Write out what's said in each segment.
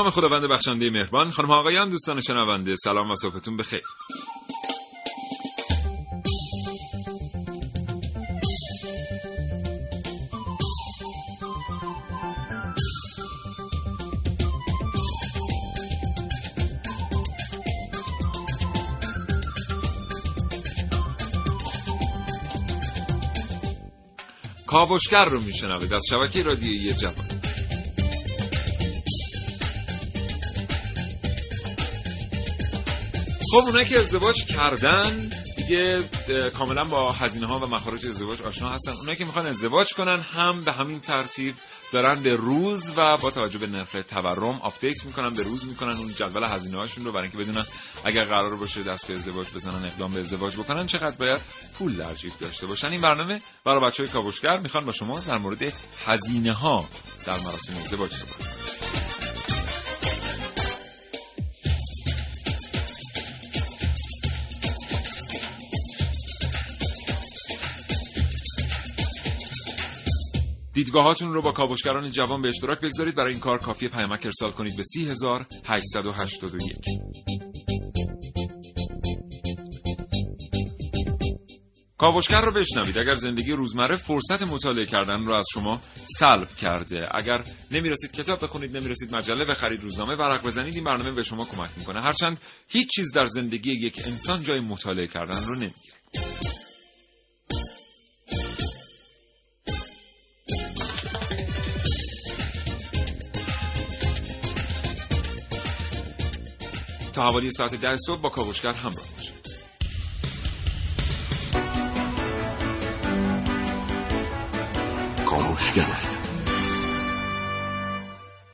نام خداوند بخشنده مهربان. خانم آقایان دوستان شنونده سلام و صبحتون بخیر. کاوشگر رو میشنوید از شبکه رادیویی جوان. خب اونایی که ازدواج کردن دیگه کاملا با هزینه ها و مخارج ازدواج آشنا هستن. اونایی که می‌خوان ازدواج کنن هم به همین ترتیب دارن به روز و با توجه به نرخ تورم update می‌کنن به روز می‌کنن اون جدول هزینه هاشون رو برای اینکه بدونن اگر قرار باشه دست به ازدواج بزنن اقدام به ازدواج بکنن چقدر باید پول در جیب داشته باشن. این برنامه برای بچه های کاوشگر می‌خوان با شما در مورد هزینه ها در مراسم ازدواج صحبت دیدگاهاتون رو با کاوشگران جوان به اشتراک بگذارید. برای این کار کافی پیامک ارسال کنید به 30881 کاوشگر رو بشنوید. اگر زندگی روزمره فرصت مطالعه کردن رو از شما سلب کرده. اگر نمی‌رسید کتاب بخونید نمی‌رسید مجله بخرید روزنامه ورق بزنید این برنامه به شما کمک می‌کنه. هرچند هیچ چیز در زندگی یک انسان جای مطالعه کردن رو نمی‌گیره. حوالی ساعت ده صبح با کاوشگر همراه باشید. کاوشگر.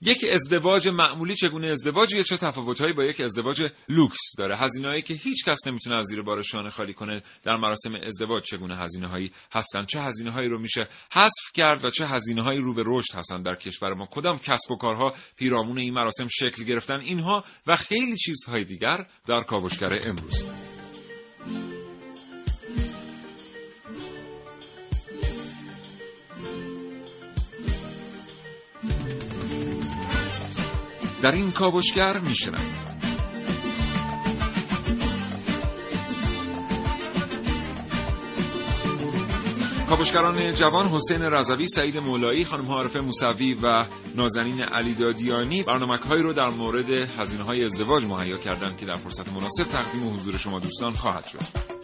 یک ازدواج معمولی چگونه ازدواجیه چه تفاوتهایی با یک ازدواج لوکس داره؟ هزینه‌هایی که هیچ کس نمی‌تونه از زیر بار شانه خالی کنه در مراسم ازدواج چگونه هزینه‌هایی هستن؟ چه هزینه‌هایی رو میشه حذف کرد و چه هزینه‌هایی رو به رشد هستن در کشور ما؟ کدام کسب و کارها پیرامون این مراسم شکل گرفتن؟ اینها و خیلی چیزهای دیگر در کاوشگر امروز. در این کاوشگر میشنم کاوشگران جوان حسین رضوی، سعید مولایی، خانم عارفه موسوی و نازنین علی دادیانی برنامه هایی رو در مورد هزینه های ازدواج مهیا کردند که در فرصت مناسب تقدیم حضور شما دوستان خواهد شد.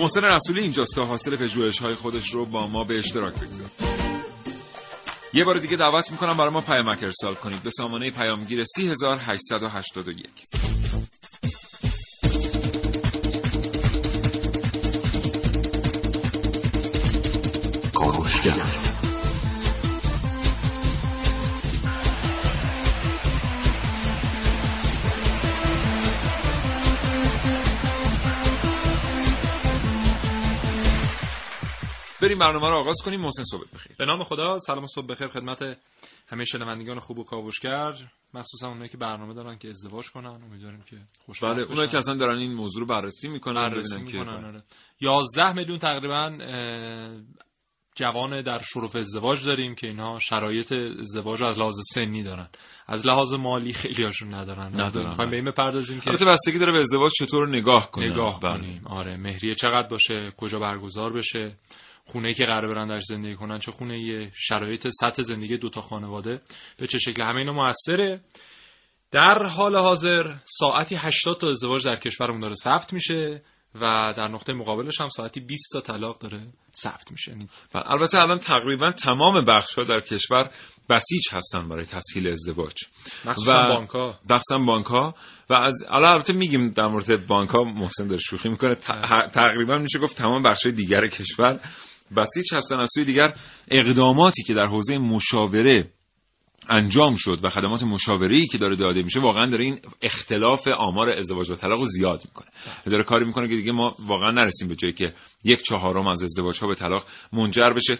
محسن رسولی اینجاست تا حاصل پژوهش های خودش رو با ما به اشتراک بگذار. یه بار دیگه دعوت می‌کنم برای ما پیامک ارسال کنید. به سامانه پیامگیر 3881 بریم برنامه رو آغاز کنیم محسن صبح بخیر. به نام خدا سلام و صبح بخیر خدمت همه شنوندگان خوب و کاوشگر. مخصوصا اونایی که برنامه دارن که ازدواج کنن امیدواریم که خوشبخت بله. اونایی که اصلا دارن این موضوع رو بررسی می‌کنن بررسی ببینن که می‌کنن آره. 11 میلیون تقریبا جوان در شرف ازدواج داریم که اینها شرایط ازدواج از لحاظ سنی دارن. از لحاظ مالی خیلی هاشون ندارن. ندارن. می‌خوایم به این بپردازیم که البته بستگی داره به ازدواج چطور نگاه کنیم نگاه بله. کنیم. آره مهریه چقدر باشه؟ کجا برگزار بشه؟ خونه که قرار برن درش زندگی کنن چه خونه یه شرایط سطح زندگی دوتا خانواده به چه شکل همه اینا موثره. در حال حاضر ساعتی 80 تا ازدواج در کشورمون داره ثبت میشه و در نقطه مقابلش هم ساعتی 20 تا طلاق داره ثبت میشه. یعنی و البته الان تقریبا تمام بخش ها در کشور بسیج هستن برای تسهیل ازدواج. مخصوصا بانک ها و از الان البته میگیم در مورد بانک ها محسن داره شوخی می‌کنه. ت- تقریبا میشه گفت تمام بخش دیگر کشور بسیج هستن از سوی دیگر اقداماتی که در حوزه مشاوره انجام شد و خدمات مشاوره‌ای که داره داده میشه واقعا داره این اختلاف آمار ازدواج و طلاق رو زیاد می‌کنه. داره کاری می‌کنه که دیگه ما واقعا نرسیم به جایی که یک چهارم از ازدواج ها به طلاق منجر بشه.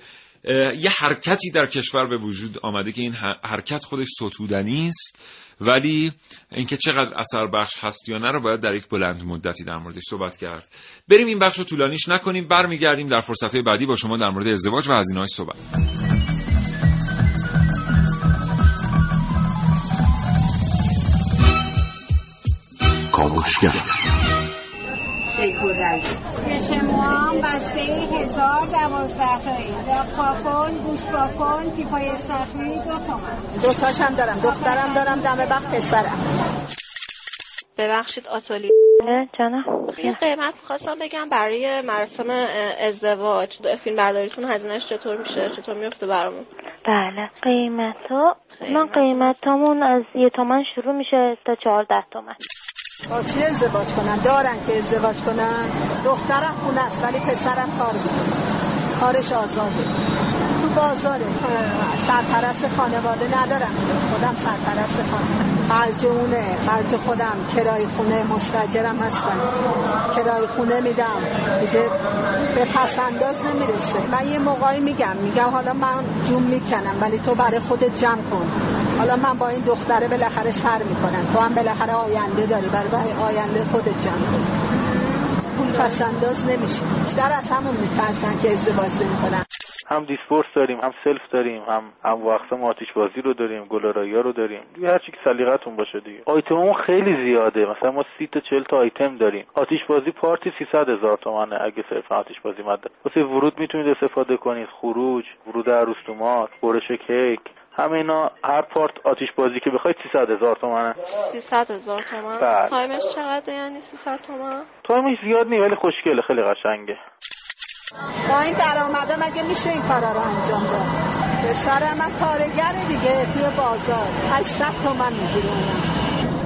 یه حرکتی در کشور به وجود آمده که این حرکت خودش ستودنی است. ولی اینکه چقدر اثر بخش هست یا نه رو باید در یک بلند مدتی در موردش صحبت کرد. بریم این بخش رو طولانیش نکنیم برمیگردیم در فرصت بعدی با شما در مورد ازدواج و هزینه‌هاش صحبت. کاوشگر. پیش ما هم بسته هزار دوازده تایی پاکن گوش پاکن پیپای صخری دو تومن دوتاشم دارم. دخترم دارم. دم وقت پسرم. ببخشید آتولی. جانم. یه قیمت خواستم بگم برای مراسم ازدواج. فیلم برداریتون هزینهش چطور میشه؟ چطور میفته برامون؟ بله قیمت ها. من قیمت همون از یه تومن شروع میشه تا چهارده تومن. با چی ازدواج کنن؟ دارن که ازدواج کنن؟ دخترم خونه است ولی پسرم کار می‌کنه. کارش آزاده. تو بازاره. سرپرست خانواده ندارم. خودم سرپرست خانواده. خرج اونه. خرج خودم. کرای خونه مستجرم هستم کرای خونه میدم. دیگه به پس انداز نمی‌رسه. من یه موقعی میگم. میگم حالا من جون می‌کنم ولی تو برای خودت جمع کن. حالا من با این دختره بالاخره سر می‌کنم. تو هم بالاخره آینده داری. برای آینده خودت جمع کن. پول پس انداز نمیشه. در از همون میترسن که ازدواج نمی‌کنن. هم دیس پرس داریم هم سلف داریم هم هم اقسام آتیش بازی رو داریم گل‌آرایی رو داریم. دیگه هر چی که سلیقتون باشه دیگه. آیتممون خیلی زیاده. مثلا ما 30 تا 40 تا آیتم داریم. آتیش بازی part ی 300 هزار تومنه اگه صرفا آتیش بازی مده واسه ورود می‌تونید استفاده کنید. خروج ورود عروس ماه برش کیک. همه اینا هر part آتیش بازی که بخواید 300 هزار تومنه. 300 هزار تومن؟ بله. time ش چقدر یعنی 300 تومن؟ time ش زیاد نیست ولی خوشگله خیلی قشنگه. با این درآمده مگه میشه این کارا رو انجام داد؟ پسرم من کارگره دیگه توی بازار. 800 تومن می‌گیره اونم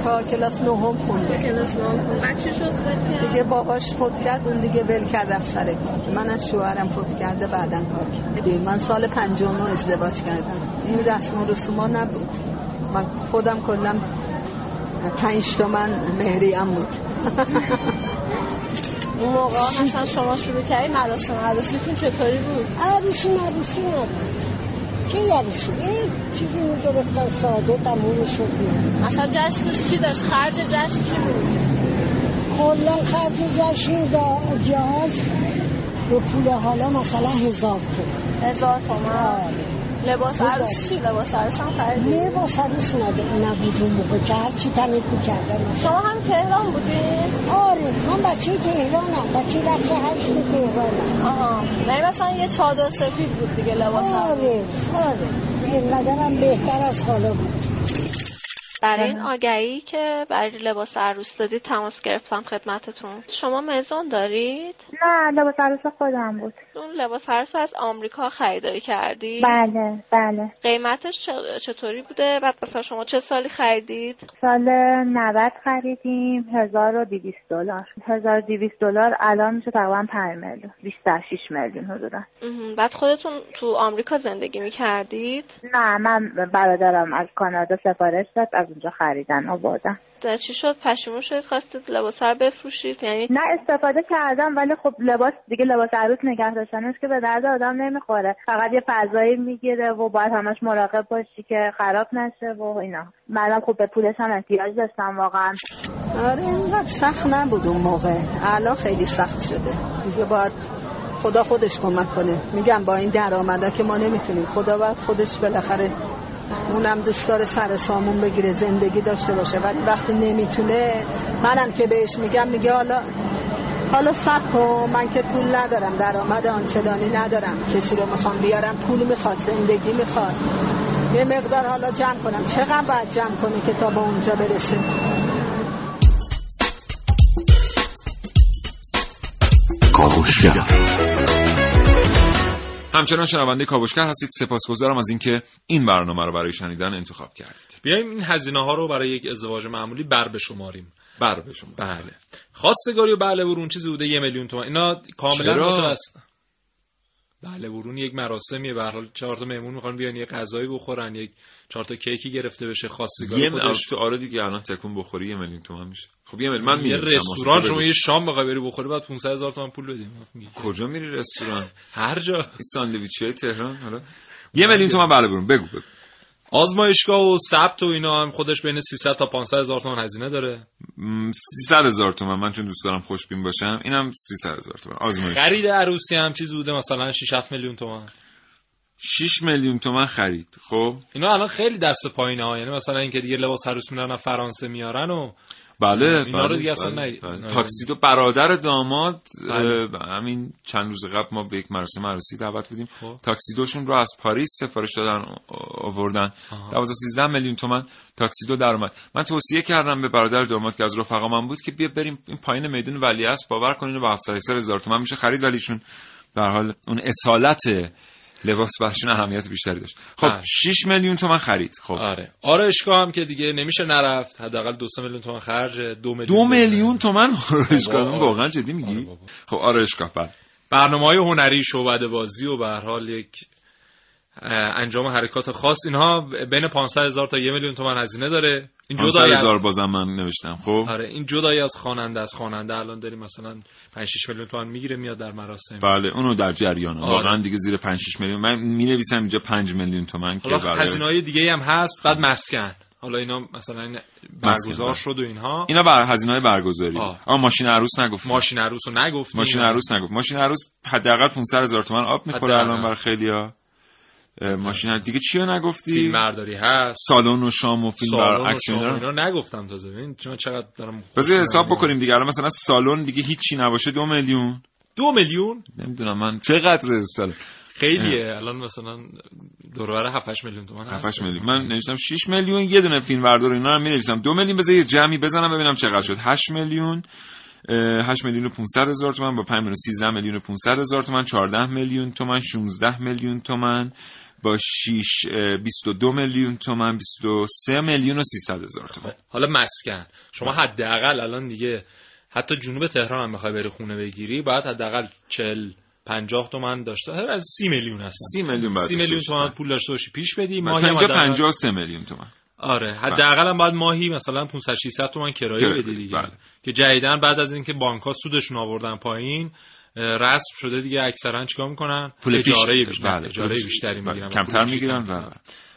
تا کلاس نهم خونده. کلاس نام بچه شد؟ دیگه باباش فوت کرد اون دیگه ول کرد از سر کار. من از شوهرم فوت کرده بعدا کار کرد. من سال 59 ازدواج کردم. این رسم و رسوما نبود. من خودم کلا پنج تومن مهریم بود. اون موقع مثلا شما شروع کردی مراسم عروسیتون چطوری بود؟ عروسی مروسی نبود. چه عروسی؟ چیزی می‌گرفتن ساده تموم شد. میره. مثلا جشنش چی داشت؟ خرج جشن چی بود؟ کلا خرج جشن دا جهاز به پول حالا مثلا هزار تومن. هزار تومن. لباس. عروس چی لباس عروس هم خریدی لباس عروس نبود اون موقع. که هرچی تنید می‌کردن. شما هم تهران بودین آره. من بچه تهرانم. بچه بخش هشت تهرانم. آها. نه مثلا یه چادر سفید بود دیگه لباس عروس. آره. آره. اینقدرم بهتر از حالا بود. برای این آگهی که برای لباس عروس دادید تماس گرفتم خدمتتون. شما مزون دارید؟ نه لباس عروس خودم بود. اون لباس عروس رو از آمریکا خریداری کردی؟ بله بله. قیمتش چطوری بوده؟ بعد مثلا شما چه سالی خریدید؟ سال 90 خریدیم 1200 دلار. 1200 دلار الان میشه تقریبا 5 میلیون 26 میلیون حدودا. بعد خودتون تو آمریکا زندگی می‌کردید؟ نه من برادرم از کانادا سفارش داد از اونجا خریدن آوردن چی شد؟ پشیمون شدید خواستید لباس رو بفروشید؟ یعنی نه استفاده کردم ولی خب لباس دیگه لباس عروس نگه داشتنش که به درد آدم نمی‌خوره. فقط یه فضایی می‌گیره و باید همش مراقب باشی که خراب نشه و اینا. منم خب به پولش هم احتیاج داشتم واقعا. آره اینقدر سخت نبود اون موقع. الان خیلی سخت شده. دیگه باید خدا خودش کمک کنه. میگم با این درآمدا که ما نمی‌تونیم. خدا باید خودش بالاخره اونم دوست داره سر سامون بگیره زندگی داشته باشه. ولی وقتی نمی‌تونه منم که بهش میگم میگه حالا حالا سب کن من که پول ندارم درآمد آنچنانی ندارم. کسی رو می‌خوام بیارم پول می‌خواد زندگی می‌خواد. یه مقدار حالا جمع کنم. چقدر باید جمع کنه که تا به اونجا برسه کاوشگر همچنان شنونده کاوشگر هستید. سپاسگزارم از اینکه این برنامه رو برای شنیدن انتخاب کردید. بیایم این هزینه ها رو برای یک ازدواج معمولی بر بشماریم. بر شما بله. خواستگاری و بله برون چیزی بوده؟ یه میلیون تومان. اینا کاملا؟ متوسط. بله برون یک مراسمیه. به هر حال چهار تا مهمون می‌خوان بیان یه غذایی بخورن یک چهار تا کیکی گرفته بشه خواستگاری یه خودش. تو آره دیگه الان تکون بخوری یه میلیون تومن میشه. خب یه میلیون من یه می‌رسم رستوران شما یه شام بخوای بری بخوری بعد 500 هزار تومان پول بدیم. کجا میری رستوران؟ هر جا. این ساندویچه تهران حالا. یه میلیون تومن بله برون بگو بگو. آزمایشگاه و ثبت و اینا هم خودش بین 300 تا 500 هزار تومان هزینه داره. م، 300 هزار تومن. من چون دوست دارم خوشبین باشم اینم 300 هزار تومن. آزمایش خرید عروسی هم چیزی بوده مثلا 6 7 میلیون تومان 6 میلیون تومن خرید خب اینا الان خیلی دست پایینه ها یعنی مثلا اینکه دیگه لباس عروس میارن از فرانسه میارن و بله اینا رو بله، دیگه اصلا بله، بله. نه. تاکسیدو برادر داماد بله. همین چند روز قبل ما به یک مراسم عروسی دعوت بودیم خب. تاکسیدوشون رو از پاریس سفارش دادن آوردن 12 13 میلیون تومن تاکسیدو در اومد من توصیه کردم به برادر داماد که از رفقا من بود که بیا بریم این پایین میدون ولیعصر باور کنین با 700 هزار تومن میشه خرید ولی ایشون به هر حال اون اصالت لباس براشون اهمیت بیشتری داشت. خب بله. 6 میلیون تومن خرید. خب. آره. آرایشگاه هم که دیگه نمیشه نرفت. حداقل دو سه میلیون تومان خرج دو میلیون دو میلیون تومن آرایشگاه؟ بابا. واقعا جدی میگی؟ آره. خب آرایشگاه بله. برنامه های هنری شعبده بازی و به هر حال یک انجام حرکات خاص. اینها بین 500 هزار تا یه میلیون تومان هزینه داره. این 500 جدای از هزار بازم من نوشتم خب؟ آره این جدایی از خواننده از خواننده الان داریم مثلا 5 6 میلیون تومان می‌گیره میاد در مراسم. بله اونو در جریانم آره. واقعا دیگه زیر 5 6 میلیون. من می نویسم اینجا 5 میلیون تومن که برای هزینه های دیگه هم هست بعد مسکن. حالا اینا مثلا برگزار بله. شد و اینها. اینا بر هزینه های برگزاری. آه. آ ماشین عروس نگفت ماشین عروس رو نگفتیم ماشین عروس نگفت. ماشین عروس حداقل 500 هزار تومن آب می‌خوره. الان برای خیلیا ماشین دیگه چی رو نگفتی؟ فیلم برداری هست. سالن و شام و فیلم بر و عکس شام و اینا اینا نگفتم تازه. ببین چون چقدر دارم بذار حساب. بکنیم دیگه. الان مثلا سالن دیگه هیچی نباشه. دو میلیون. دو میلیون؟ نمی‌دونم. من چقدر سال خیلیه. الان مثلا دوربر 7 8 میلیون تومان هست. 7 میلیون. من نوشتم 6 میلیون. یه دونه فیلم بردار اینا رو می نویسم 2 میلیون بذار یه جمعی بزنم ببینم چقدر شد. 8 میلیون. اه، 8 میلیون و 500 هزار تومن با 5 میلیون 13 میلیون و 500 هزار تومن 14 میلیون تومن 16 میلیون تومن با 6 اه، 22 میلیون تومن 23 میلیون و 300 هزار تومن حالا مسکن. شما حداقل الان دیگه حتی جنوب تهران هم بخوای بری خونه بگیری بعد حداقل 40 50 تومن داشته از 30 میلیون هستن. 30 میلیون بعد 30 میلیون تومن. پول داشته باشی پیش بدی. حداقل- 53 میلیون تومن آره. حداقل هم باید ماهی مثلا 500 600 تومن کرایه بدی دیگه. بله. که جدیدن بعد از اینکه بانک ها سودشون آوردن پایین رسم شده دیگه اکثرا چیکار می‌کنن؟ پول اجاره بیشتر بله، اجاره بیشتری بله، می‌گیرن کمتر می‌گیرن و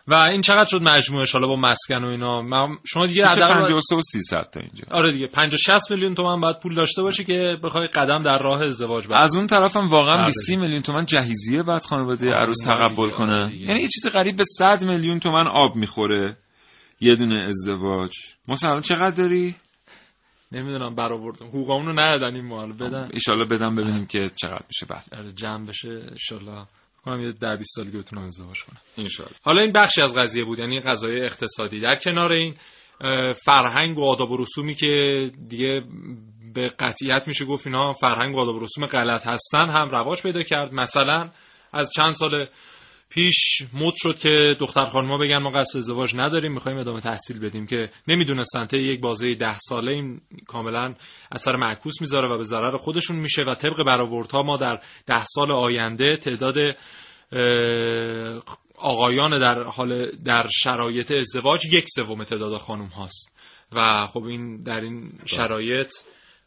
و این چقدر شد مجموعش؟ حالا با مسکن و اینا. من- شما دیگه حداقل باید- 53 و 300 تا اینجا. آره دیگه. 50 60 میلیون تومن باید پول داشته باشی که بخوای قدم در راه ازدواج برداری از اون طرفم واقعا بله. 20 میلیون تومن جهیزیه بعد خانواده آره، عروس تقبل کنه. آره. یعنی یه چیز قریب به 100 میلیون تومن آب می‌خوره. یه دونه ازدواج. مثلا چقدر داری؟ نمی‌دونم برآوردم. حقوقمون رو ندادن این مال. بدن. ایشالله بدم ببینیم که چقدر میشه. بله. آره جمع بشه ان کنم یه 10 20 سال دیگه بتونم ازدواج کنم. انشالله حالا این بخشی از قضیه بود یعنی قضایای اقتصادی. در کنار این فرهنگ و آداب و رسومی که دیگه به قطعیت میشه گفت اینا فرهنگ و آداب و رسوم غلط هستن هم رواج پیدا کرد. مثلا از چند سال پیش مد شد که دختر خانم‌ها بگن ما قصد ازدواج نداریم می‌خوایم ادامه تحصیل بدیم که نمی‌دونستن طی یک بازه ده ساله این کاملا اثر معکوس می‌ذاره و به ضرر خودشون میشه و طبق برآوردها ما در ده سال آینده تعداد آقایان در حال در شرایط ازدواج یک سوم تعداد خانم هاست. و خب این در این شرایط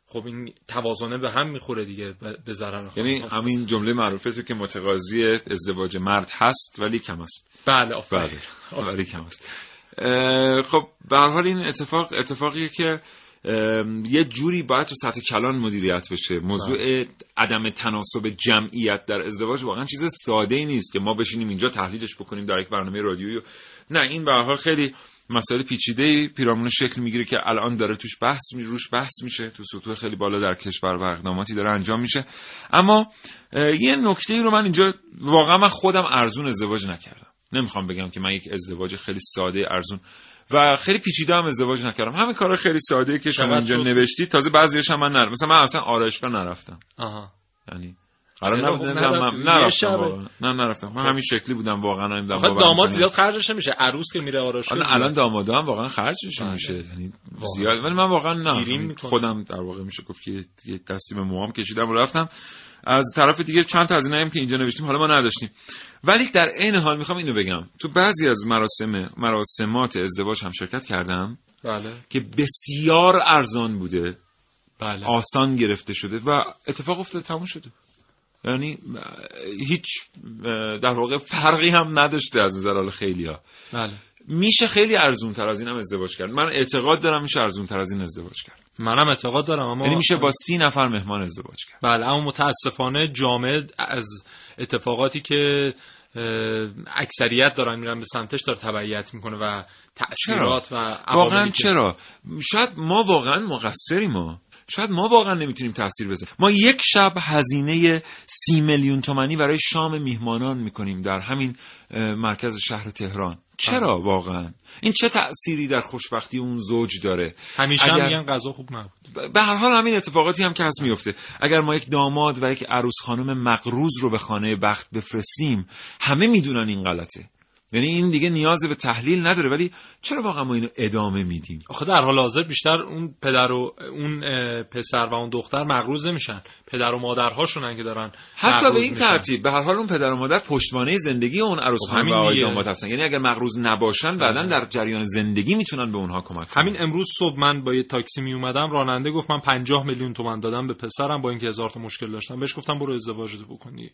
خب این توازنه به هم می‌خوره دیگه به- ضرر یعنی. همین جمله معروفه تو که متقاضی ازدواج مرد هست ولی کم است. بله آفرین. بله ولی کم است. خب به هر حال این اتفاق اتفاقیه که یه جوری باید تو سطح کلان مدیریت بشه. موضوع عدم تناسب جمعیت در ازدواج واقعا چیز ساده ای نیست که ما بشینیم اینجا تحلیلش بکنیم در یک برنامه رادیویی. نه این به هر حال خیلی مسائل پیچیده پیرامون شکل می‌گیره که الان داره توش بحث می روش بحث میشه. تو سطوح خیلی بالا در کشور و اقداماتی داره انجام میشه. اما یه نکته رو من اینجا واقعا من خودم ارزون ازدواج نکردم. نمی‌خوام بگم که من یک ازدواج خیلی ساده ارزون و خیلی پیچیده هم ازدواج نکردم. همه کارا خیلی ساده که شما اینجا شد؟ نوشتید تازه بعضیش هم من نرفتم مثلا من اصلا آرایشگاه نرفتم. آها. یعنی قرار؟ نبود خب نرفتم. واقعا. نه نرفتم. من همین شکلی بودم واقعا آخه باور داماد. زیاد خرجش نمیشه. عروس که میره حالا زیاد. الان دامادا هم واقعا خرجشون بله. میشه. یعنی زیاد. ولی من واقعا نه. یعنی. خودم در واقع میشه گفت که یه دستی به موام کشیدم و رفتم. از طرف دیگه چند تا از هم که اینجا نوشتیم حالا ما نداشتیم. ولی در عین حال می‌خوام اینو بگم. تو بعضی از مراسم مراسمات ازدواج هم شرکت کردم بله. که بسیار ارزان بوده. بله. آسان گرفته شده و اتفاق افتاده تموم شده. یعنی هیچ در واقع فرقی هم نداشته از نظر حال خیلیا بله. میشه خیلی ارزون تر از این هم ازدواج کرد. من اعتقاد دارم میشه ارزون تر از این ازدواج کرد. منم اعتقاد دارم اما یعنی میشه با سی نفر مهمان ازدواج کرد. بله اما متاسفانه جامعه از اتفاقاتی که اکثریت دارن میرن به سمتش داره تبعیت می‌کنه و تأثیرات و واقعا چرا؟ شاید ما واقعا مقصریم ما. شاید ما واقعا نمی‌تونیم تاثیر بذاریم. ما یک شب هزینه سی میلیون تومنی برای شام میهمانان می‌کنیم در همین مرکز شهر تهران. چرا واقعا؟ این چه تأثیری در خوشبختی اون زوج داره؟ همیشه هم اگر- میگن غذا خوب نبود. به هر حال همین اتفاقاتی هم که هست میفته اگر ما یک داماد و یک عروس خانم مقروز رو به خانه بخت بفرستیم همه می‌دونن این غلطه. یعنی این دیگه نیاز به تحلیل نداره ولی چرا واقعا ما اینو ادامه میدیم؟ آخه در حال حاضر بیشتر اون پدر و اون پسر و اون دختر مغروض نمیشن. پدر و مادرهاشونن که دارن حتی به این میشن. ترتیب به هر حال اون پدر و مادر پشتوانه زندگی اون عروس خب خانم همین و آقای. داماد هستن یعنی اگر مقروض نباشن بعدا در جریان زندگی می‌تونن به اونها کمک کنن. همین امروز صبح من با یه تاکسی می اومدم راننده گفت من 50 میلیون تومن دادم به پسرم با اینکه هزار تا مشکل داشتم. بهش گفتم برو ازدواجت بکنی.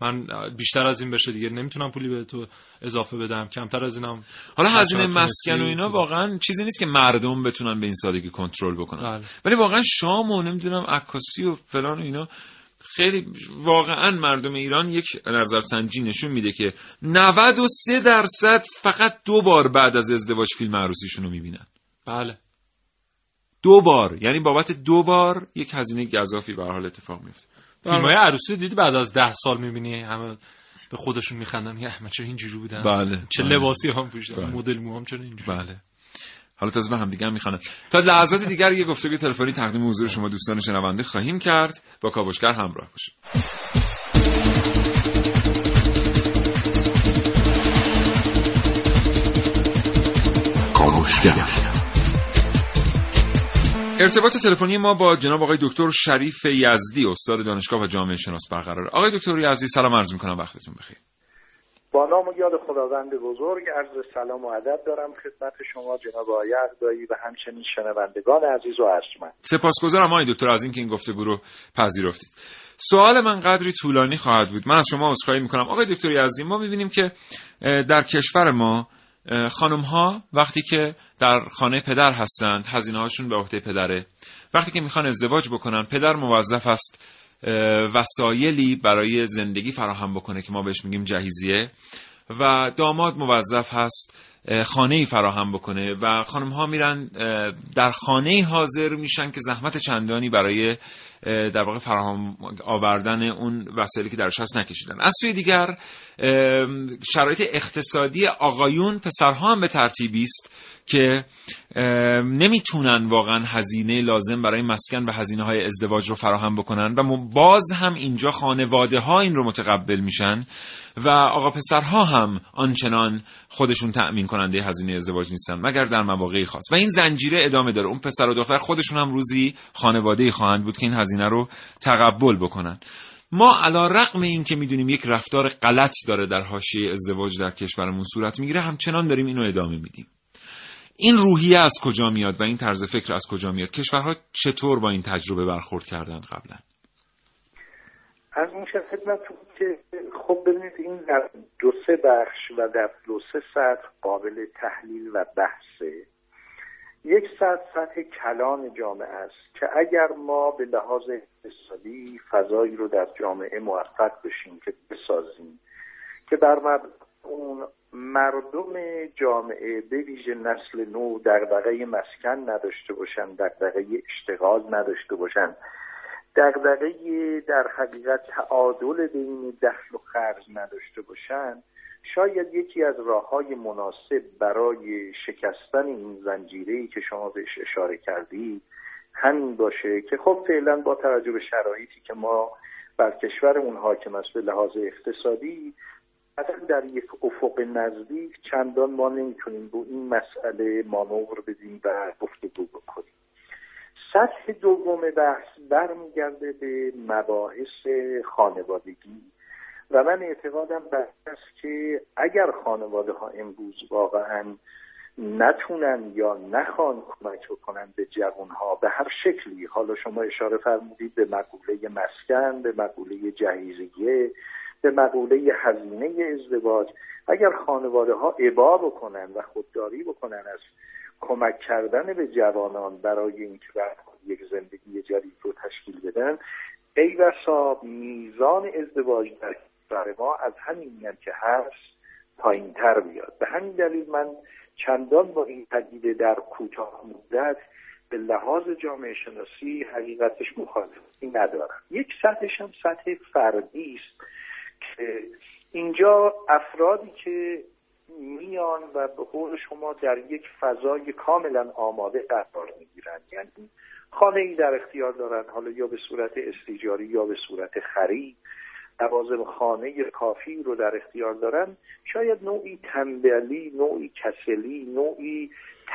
من بیشتر از این بشه دیگه. نمی‌تونم پولی به تو اضافه بدم. کمتر از اینم حالا هزینه مسکن و اینا واقعا چیزی نیست که مردم بتونن به این سادگی کنترل بکنن. بله. ولی واقعا شام و نمی‌دونم عکاسی و فلان و اینا خیلی واقعا مردم ایران یک نظرسنجی نشون میده که 93 درصد فقط دو بار بعد از ازدواج فیلم عروسیشون رو می‌بینن. بله. دو بار. یعنی بابت دو بار یک هزینه گذافی به حال اتفاق میفته فیلم های عروسی رو دیدی بعد از ده سال می‌بینی همه به خودشون میخندن. یه احمد چرا اینجوری بودن؟ بله چه بله. لباسی هم پوشیدن. بله. مدل موام چرا اینجوری؟ بله. حالا تازه به هم دیگه هم می‌خوانن تا لحظات دیگر یه گفتگوی تلفنی تقدیم حضور شما دوستان شنونده خواهیم کرد. با کاوشگر همراه باشید. کاوشگر. ارتباط تلفنی ما با جناب آقای دکتر شریف یزدی استاد دانشگاه و جامعه شناس برقرار. آقای دکتر یزدی سلام عرض می‌کنم وقتتون بخیر. با نام و یاد خداوند بزرگ عرض سلام و ادب دارم خدمت شما جناب آقای اقدایی و همچنین شنوندگان عزیز و ارجمند. سپاسگزارم آقای دکتر از اینکه این گفتگو رو پذیرفتید. سوال من قدری طولانی خواهد بود. من از شما عذرخواهی می‌کنم. آقای دکتر یزدی ما می‌بینیم که در کشور ما خانم ها وقتی که در خانه پدر هستند هزینه هاشون به عهده پدره. وقتی که می‌خوان ازدواج بکنن پدر موظف است وسایلی برای زندگی فراهم بکنه که ما بهش میگیم جهیزیه. و داماد موظف هست خانه ای فراهم بکنه و خانم ها میرن در خانه حاضر میشن که زحمت چندانی برای در واقع فراهم آوردن اون وسایلی که درش هست نکشیدن. از سوی دیگر شرایط اقتصادی آقایون پسرها هم به ترتیبی است. که نمی‌تونن واقعا هزینه لازم برای مسکن و هزینه های ازدواج رو فراهم بکنن و باز هم اینجا خانواده ها این رو متقبل میشن و آقا پسرها هم آنچنان خودشون تأمین کننده هزینه ازدواج نیستن مگر در مواقعی خاص. و این زنجیره ادامه داره. اون پسر و دختر خودشون هم روزی خانواده خواهند بود که این هزینه رو تقبل بکنن. ما علا رقم این که می‌دونیم یک رفتار غلط داره در حاشیه ازدواج در کشورمون صورت می‌گیره همچنان داریم اینو ادامه میدیم. این روحیه از کجا میاد و این طرز فکر از کجا میاد؟ کشورها چطور با این تجربه برخورد کردن قبلا؟ از این خدمتتون که خب ببینید این در دو سه بخش و در دو سه سطح قابل تحلیل و بحثه یک سطح سطح کلان جامعه است که اگر ما به لحاظ اقتصادی فضایی رو در جامعه موفق بشیم که بسازیم که بر اون مردم جامعه به ویژه نسل نو دغدغه مسکن نداشته باشن دغدغه اشتغال نداشته باشن. دغدغه در حقیقت تعادل بین دخل و خرج نداشته باشن. شاید یکی از راه های مناسب برای شکستن این زنجیره که شما بهش اشاره کردید همین باشه که خب فعلا با توجه به شرایطی که ما بر کشور اون حاکم است به لحاظ اقتصادی اصلا در یک افق نزدیک چندان ما نمی‌تونیم با این مسئله مانور بدیم و گفتگو بکنیم. سطح دوم بحث برمیگرده به مباحث خانوادگی و من اعتقادم بر است که اگر خانواده ها امروز واقعا نتونن یا نخوان کمک بکنن به جوان ها به هر شکلی حالا شما اشاره فرمودید به مقوله مسکن به مقوله جهیزیه به مقوله هزینه ازدواج اگر خانواده ها عبا بکنن و خودداری بکنن از کمک کردن به جوانان برای اینکه یک زندگی جدید رو تشکیل بدن ای بسا میزان ازدواج در کشور ما از همین که هست پایین تر بیاد. به همین دلیل من چندان با این پدیده در کوتاه مدت به لحاظ جامعه شناسی حقیقتش مخالفتی ندارم. یک سطحش هم سطح فردی است. که اینجا افرادی که میان و به قول شما در یک فضای کاملا آماده قرار می‌گیرن. یعنی خانه ای در اختیار دارن حالا یا به صورت استیجاری یا به صورت خرید. لوازم خانه کافی رو در اختیار دارن. شاید نوعی تنبلی نوعی کسلی نوعی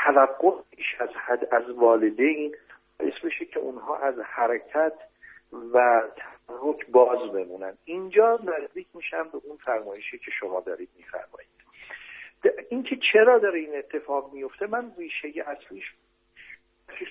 توقع بیش از حد از والدین. بشه که اونها از حرکت و تحرک باز بمونن. اینجا نزدیک میشم به اون فرمایشی که شما دارید میفرمایید. اینکه چرا داره این اتفاق میفته من ریشه اصلیش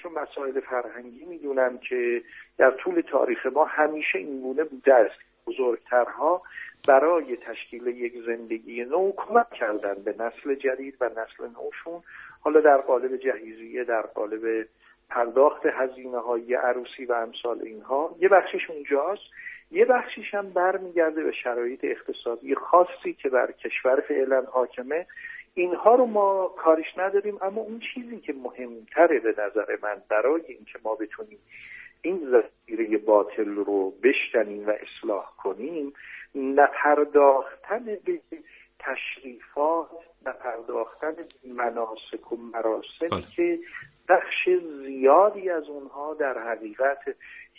رو مسائل فرهنگی می‌دونم که در طول تاریخ ما همیشه این گونه بوده است. بزرگترها برای تشکیل یک زندگی نو کمک کردن به نسل جدید و نسل نوشون. حالا در قالب جهیزیه در قالب پرداخت هزینه های عروسی و امثال اینها. یه بخشش اونجاست. یه بخشیش هم برمیگرده به شرایط اقتصادی خاصی که بر کشور فعلا حاکمه. اینها رو ما کارش نداریم اما اون چیزی که مهمتره به نظر من برای اینکه ما بتونیم این زفیره باطل رو بشکنیم و اصلاح کنیم نپرداختن به تشریفات به مناسک و مراسمی بله. که بخش زیادی از اونها در حقیقت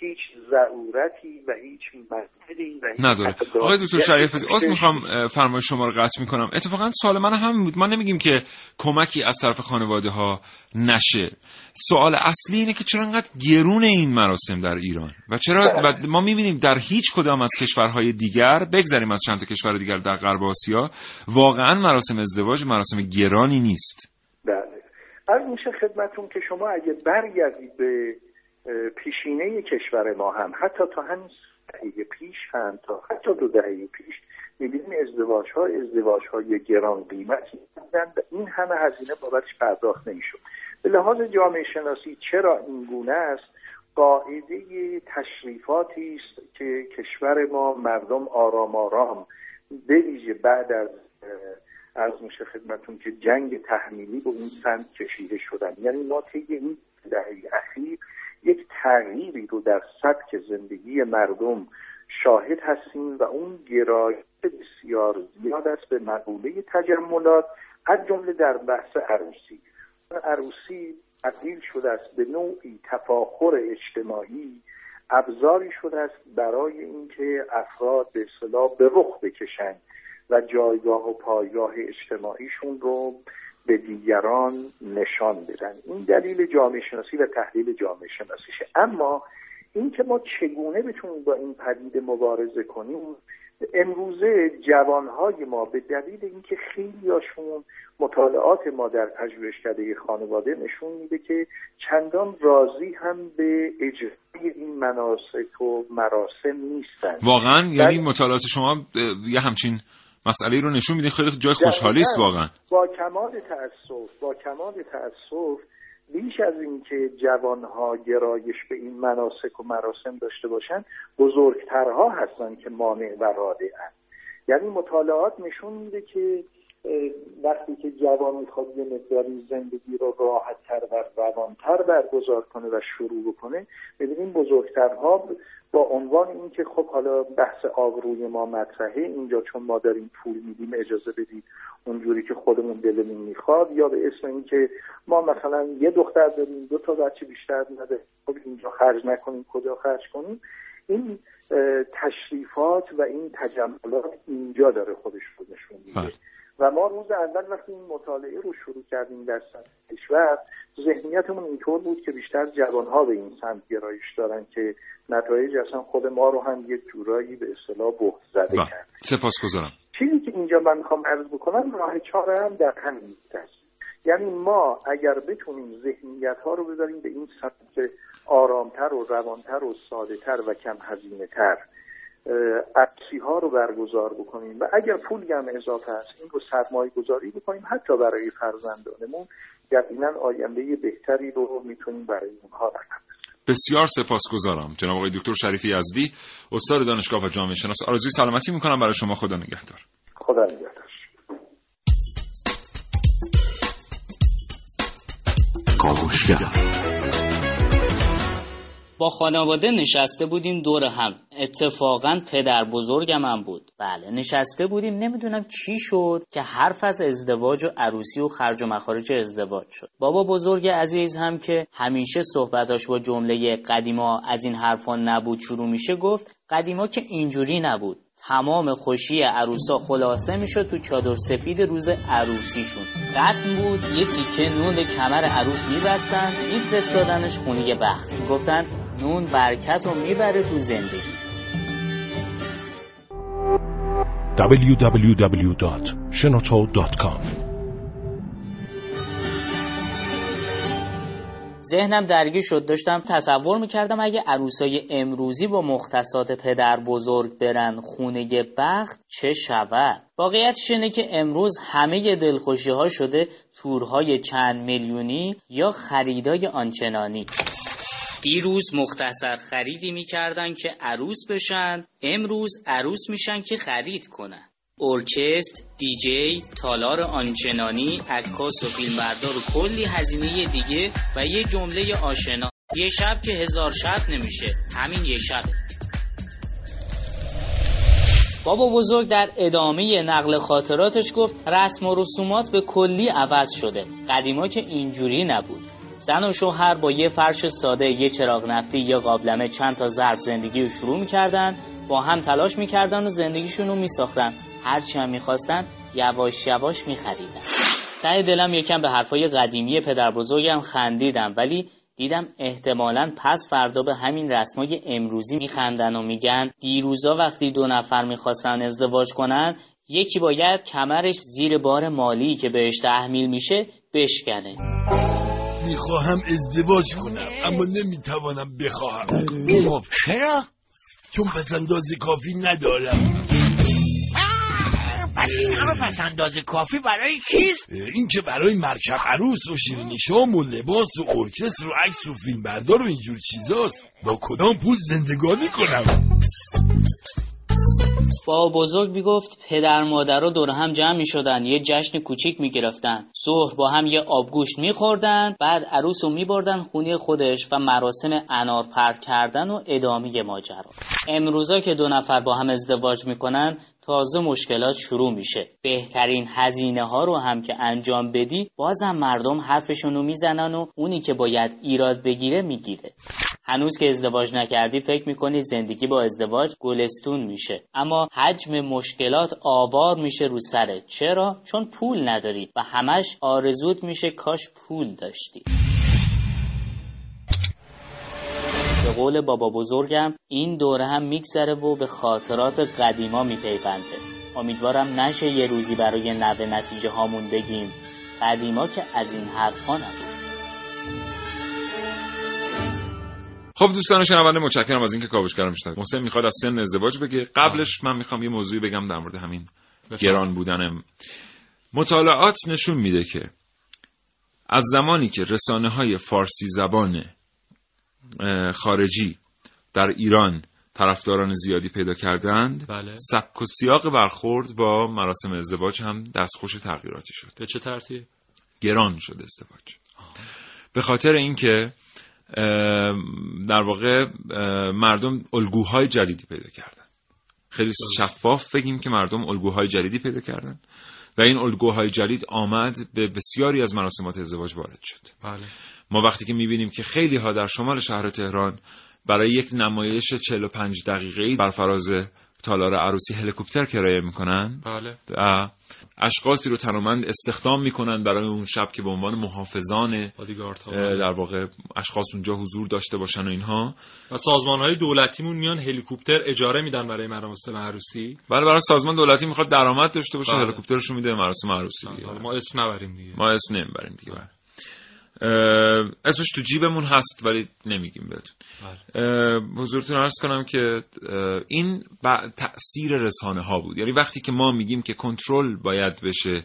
هیچ ضرورتی و هیچ مدلی و هیچ نداره. آقای دکتر شریف از می‌خوام فرمایش شما رو قطع می‌کنم. اتفاقا سوال من همین بود. ما نمیگیم که کمکی از طرف خانواده ها نشه. سوال اصلی اینه که چرا انقدر گرون این مراسم در ایران؟ و چرا و ما می‌بینیم در هیچ کدام از کشورهای دیگر بگذاریم از چند کشور دیگر در غرب آسیا واقعا مراسم ازدواج مراسم گرانی نیست. بله. از میشه خدمتون که شما اگه برگردید به پیشینه کشور ما هم. حتی تا همین دهه پیش هم تا حتی دو دهه پیش می‌بینیم ازدواج ها ازدواج های گران قیمتی این همه هزینه بابتش پرداخت نمی‌شد. به لحاظ جامعه شناسی چرا این گونه است؟ قاعده تشریفاتی است که کشور ما مردم آرام آرام بویژه بعد از از میشه خدمتون که جنگ تحمیلی به اون سمت کشیده شدن. یعنی ما طی این دهه اخیر یک تغییری رو در سبک زندگی مردم شاهد هستیم و اون گرایش بسیار زیاد است به مقوله تجملات از جمله در بحث عروسی. عروسی تبدیل شده است به نوعی تفاخر اجتماعی ابزاری شده است برای اینکه افراد به اصطلاح به رخ بکشند و جایگاه و پایگاه اجتماعیشون رو به دیگران نشان بدن. این دلیل جامعه شناسی و تحلیل جامعه شناسیشه. اما اینکه ما چگونه بتونیم با این پدیده مبارزه کنیم امروزه جوانهای ما به دلیل اینکه خیلیاشون مطالعات ما در پژوهشکده خانواده نشون میده که چندان راضی هم به اجرای این مناسک و مراسم نیستن. واقعا؟ یعنی مطالعات شما یه همچین مسئله رو نشون میده خیلی جای خوشحالی است واقعا. با کمال تاسف با کمال تاسف بیش از اینکه جوانها گرایش به این مناسک و مراسم داشته باشند بزرگترها هستند که مانع و راده یعنی مطالعات نشون میده که وقتی که جوان می‌خواد یه مقداری زندگی رو راحتتر و روانتر برگزار کنه و شروع بکنه ببینیم بزرگترها با عنوان اینکه خب حالا بحث آبروی ما مطرحه اینجا چون ما داریم پول میدیم اجازه بدید اونجوری که خودمون دلمون می‌خواد یا به اسم اینکه ما مثلا یه دختر داریم دو تا بچه بیشتر نده خب اینجا خرج نکنیم کجا خرج کنیم این تشریفات و این تجملات اینجا داره خودش رو نشون میده بله. و ما روز اول وقتی این مطالعه رو شروع کردیم در سطح کشور ذهنیتمون اینطور بود که بیشتر جوانها به این سمت گرایش دارن که نتایج اصلا خود ما رو هم یک جورایی به اصطلاح بهت زده بله. کرد. سپاسگزارم. چیزی که اینجا من می‌خوام عرض بکنم راه چاره هم در همین است. یعنی ما اگر بتونیم ذهنیت ها رو بذاریم به این سمت آرامتر و روانتر و ساده تر و کم هزینه تر عکسی ها رو برگزار بکنیم و اگر پولی هم اضافه است این رو سرمایه گذاری بکنیم حتی برای فرزندانمون. یقینا آینده بهتری رو می‌تونیم برای اونها رقم بسیار سپاسگزارم. جناب آقای دکتر شریفی یزدی استاد دانشگاه و جامعه شناس. آرزوی سلامتی می‌کنم. برای شما خدا نگهدار. خدا نگهدار. کاوشگر. با خانواده نشسته بودیم دور هم. اتفاقا پدر بزرگم هم بود. بله نشسته بودیم. نمی‌دونم چی شد که حرف از ازدواج و عروسی و خرج و مخارج ازدواج شد. بابا بزرگ عزیز هم که همیشه صحبتاش با جمله قدیما از این حرفا نبود شروع میشه گفت قدیما که اینجوری نبود. تمام خوشی عروسا خلاصه می‌شد تو چادر سفید روز عروسیشون. رسم بود یه تیکه نون به کمر عروس میبستن میفرستادنش خونه بخت. گفتن نون برکت رو می‌بره تو زندگی. www.shenoto.com ذهنم درگیر شد. داشتم تصور می‌کردم اگه عروسای امروزی با مختصات پدر بزرگ برن خونه بخت چه شود؟ واقعیتش اینه که امروز همه دلخوشی ها شده تورهای چند میلیونی یا خریدای آنچنانی. دیروز مختصر خریدی می‌کردن که عروس بشن امروز عروس میشن که خرید کنن. ارکست، دیجی، تالار آنچنانی، عکاس و فیلمبردار و کلی هزینه دیگه و یه جمله آشنا. یه شب که هزار شب نمیشه. همین یه شب. بابا بزرگ در ادامه نقل خاطراتش گفت رسم و رسومات به کلی عوض شده. قدیما که اینجوری نبود. زن و شوهر با یه فرش ساده یه چراغ نفتی یا قابلمه چند تا ظرف زندگی رو شروع می‌کردن. با هم تلاش می‌کردن و زندگیشون رو میساختن. هرچی هم می‌خواستن یواش یواش میخریدن. ته دلم یکم به حرفای قدیمی پدر بزرگم خندیدم ولی دیدم احتمالا پس فردا به همین رسمای امروزی میخندن و میگن دیروزا وقتی دو نفر می‌خواستن ازدواج کنن یکی باید کمرش زیر بار مالی که بهش تحمیل میشه بشکنه. می‌خواهم ازدواج کنم اما نمی‌توانم بخواهم. خب چرا؟ چون پسنداز کافی ندارم. پس این همه پسنداز کافی برای چیست؟ این که برای مرکب عروس و شیرینی شام و لباس و ارکستر و عکس و فیلم بردار و اینجور چیزاست. با کدام پول زندگانی کنم؟ با بزرگ می‌گفت پدر مادر دور هم جمع می شدن یه جشن کوچیک می گرفتن ظهر با هم یه آبگوشت می خوردن بعد عروس رو می بردن خونه خودش و مراسم انار پرت کردن و ادامه ماجرا. امروزا که دو نفر با هم ازدواج می‌کنن تازه مشکلات شروع میشه. بهترین هزینه ها رو هم که انجام بدی بازم مردم حرفشون رو می‌زنن و اونی که باید ایراد بگیره می‌گیره. هنوز که ازدواج نکردی فکر می‌کنی زندگی با ازدواج گلستون میشه. اما حجم مشکلات آوار میشه رو سرت. چرا؟ چون پول نداری و همش آرزوت میشه کاش پول داشتی. به قول بابا بزرگم این دوره هم میگذره و به خاطرات قدیما میپیونده. امیدوارم نشه یه روزی برای نوه نتیجه هامون بگیم قدیما که از این حرفا نبود. خب دوستان شنونده متشکرم از اینکه کاوشگرم شدید محسن می‌خواد از سن ازدواج بگه. قبلش من می‌خوام یه موضوعی بگم در مورد همین گران بودنم مطالعات نشون میده که از زمانی که رسانه های فارسی زبان خارجی در ایران طرفداران زیادی پیدا کردند بله. سبک و سیاق برخورد با مراسم ازدواج هم دستخوش تغییراتی شد. به چه ترتیب؟ گران شد ازدواج. به خاطر اینکه در واقع مردم الگوهای جدیدی پیدا کردن. خیلی شفاف بگیم که مردم الگوهای جدیدی پیدا کردن. و این الگوهای جدید آمد به بسیاری از مراسمات ازدواج وارد شد. بله. ما وقتی که می‌بینیم که خیلی ها در شمال شهر تهران برای یک نمایش 45 دقیقه‌ای بر فراز تالار عروسی هلیکوپتر کرایه می‌کنن؟ بله. اشخاصی رو تنومند استخدام می‌کنن برای اون شب که به عنوان محافظان در واقع اشخاص اونجا حضور داشته باشن و اینها. و سازمان های دولتیمون میان هلیکوپتر اجاره میدن برای مراسم عروسی. ولی برای سازمان دولتی می‌خواد درآمد داشته باشه بله. هلیکوپترش رو میده مراسم عروسی. دیگه. حالا ما اسم نبریم دیگه. ما اسم نمی‌بریم دیگه. بله. اسمش تو جیبمون هست ولی نمیگیم بهتون. بله. حضورتون عرض کنم که این تأثیر رسانه ها بود. یعنی وقتی که ما میگیم که کنترل باید بشه